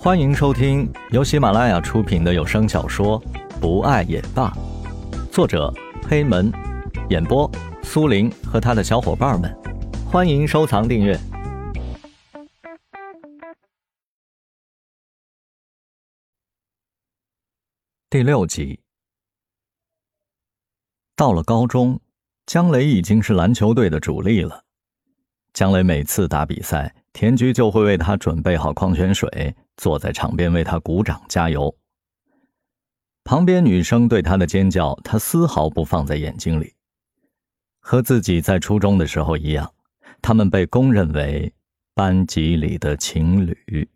欢迎收听由喜马拉雅出品的有声小说《不爱也罢》，作者黑门，演播苏林和他的小伙伴们。欢迎收藏订阅。第六集，到了高中，姜雷已经是篮球队的主力了。姜雷每次打比赛，田菊就会为他准备好矿泉水。坐在场边为他鼓掌加油。旁边女生对他的尖叫，他丝毫不放在眼睛里。和自己在初中的时候一样，他们被公认为班级里的情侣。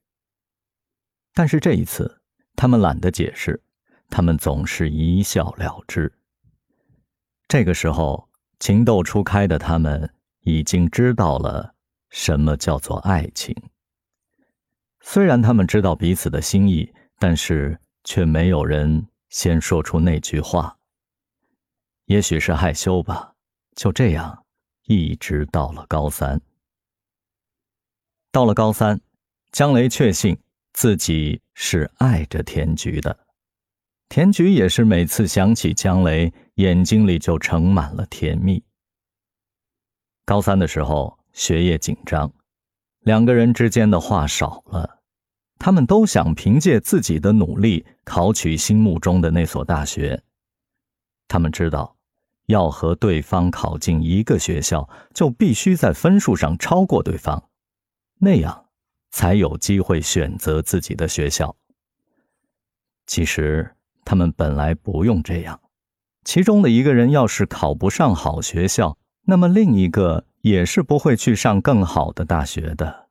但是这一次，他们懒得解释，他们总是一笑了之。这个时候，情窦初开的他们已经知道了什么叫做爱情。虽然他们知道彼此的心意，但是却没有人先说出那句话。也许是害羞吧，就这样，一直到了高三。到了高三，姜雷确信自己是爱着田菊的，田菊也是每次想起姜雷，眼睛里就盛满了甜蜜。高三的时候，学业紧张。两个人之间的话少了，他们都想凭借自己的努力考取心目中的那所大学。他们知道，要和对方考进一个学校，就必须在分数上超过对方，那样才有机会选择自己的学校。其实他们本来不用这样，其中的一个人要是考不上好学校，那么另一个。也是不会去上更好的大学的。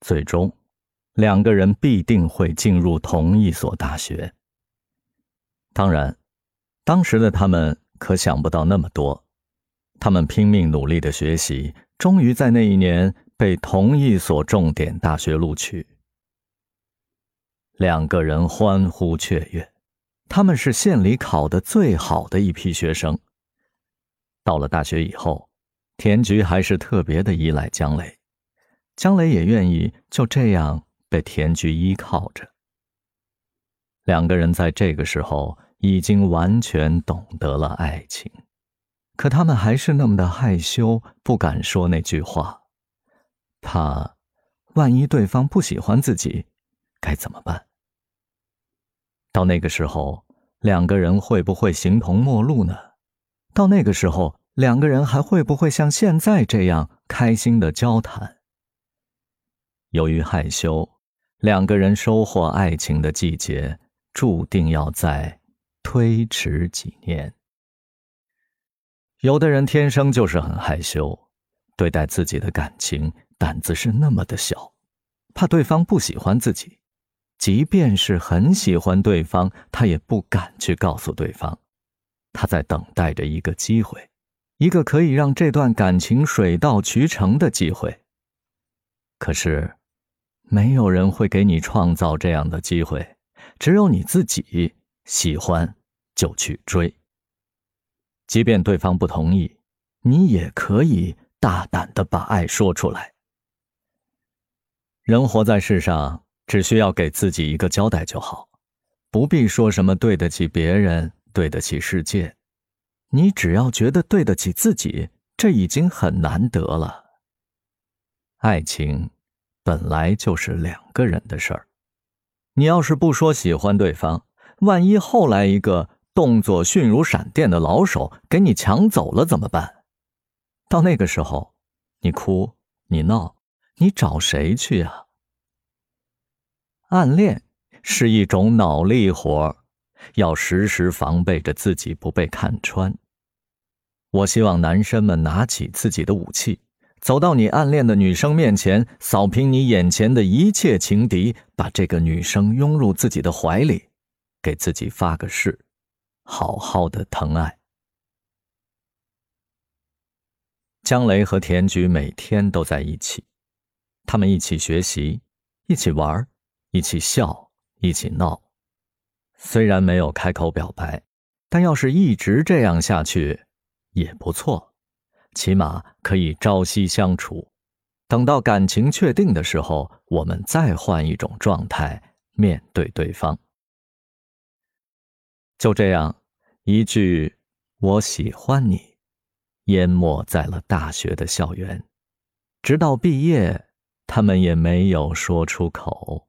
最终，两个人必定会进入同一所大学。当然，当时的他们可想不到那么多。他们拼命努力的学习，终于在那一年被同一所重点大学录取。两个人欢呼雀跃，他们是县里考的最好的一批学生。到了大学以后。田菊还是特别的依赖姜磊，姜磊也愿意就这样被田菊依靠着。两个人在这个时候已经完全懂得了爱情，可他们还是那么的害羞，不敢说那句话，怕万一对方不喜欢自己，该怎么办？到那个时候，两个人会不会形同陌路呢？到那个时候。两个人还会不会像现在这样开心的交谈？由于害羞，两个人收获爱情的季节注定要再推迟几年。有的人天生就是很害羞，对待自己的感情胆子是那么的小，怕对方不喜欢自己，即便是很喜欢对方，他也不敢去告诉对方，他在等待着一个机会。一个可以让这段感情水到渠成的机会。可是，没有人会给你创造这样的机会，只有你自己喜欢就去追。即便对方不同意，你也可以大胆的把爱说出来。人活在世上，只需要给自己一个交代就好，不必说什么对得起别人，对得起世界。你只要觉得对得起自己，这已经很难得了。爱情本来就是两个人的事儿，你要是不说喜欢对方，万一后来一个动作迅如闪电的老手给你抢走了怎么办？到那个时候，你哭，你闹，你找谁去呀？暗恋是一种脑力活要时时防备着自己不被看穿。我希望男生们拿起自己的武器，走到你暗恋的女生面前，扫平你眼前的一切情敌，把这个女生拥入自己的怀里，给自己发个誓，好好的疼爱。江雷和田菊每天都在一起，他们一起学习，一起玩，一起笑，一起闹。虽然没有开口表白，但要是一直这样下去。也不错，起码可以朝夕相处。等到感情确定的时候，我们再换一种状态面对对方。就这样，一句“我喜欢你”，淹没在了大学的校园，直到毕业，他们也没有说出口。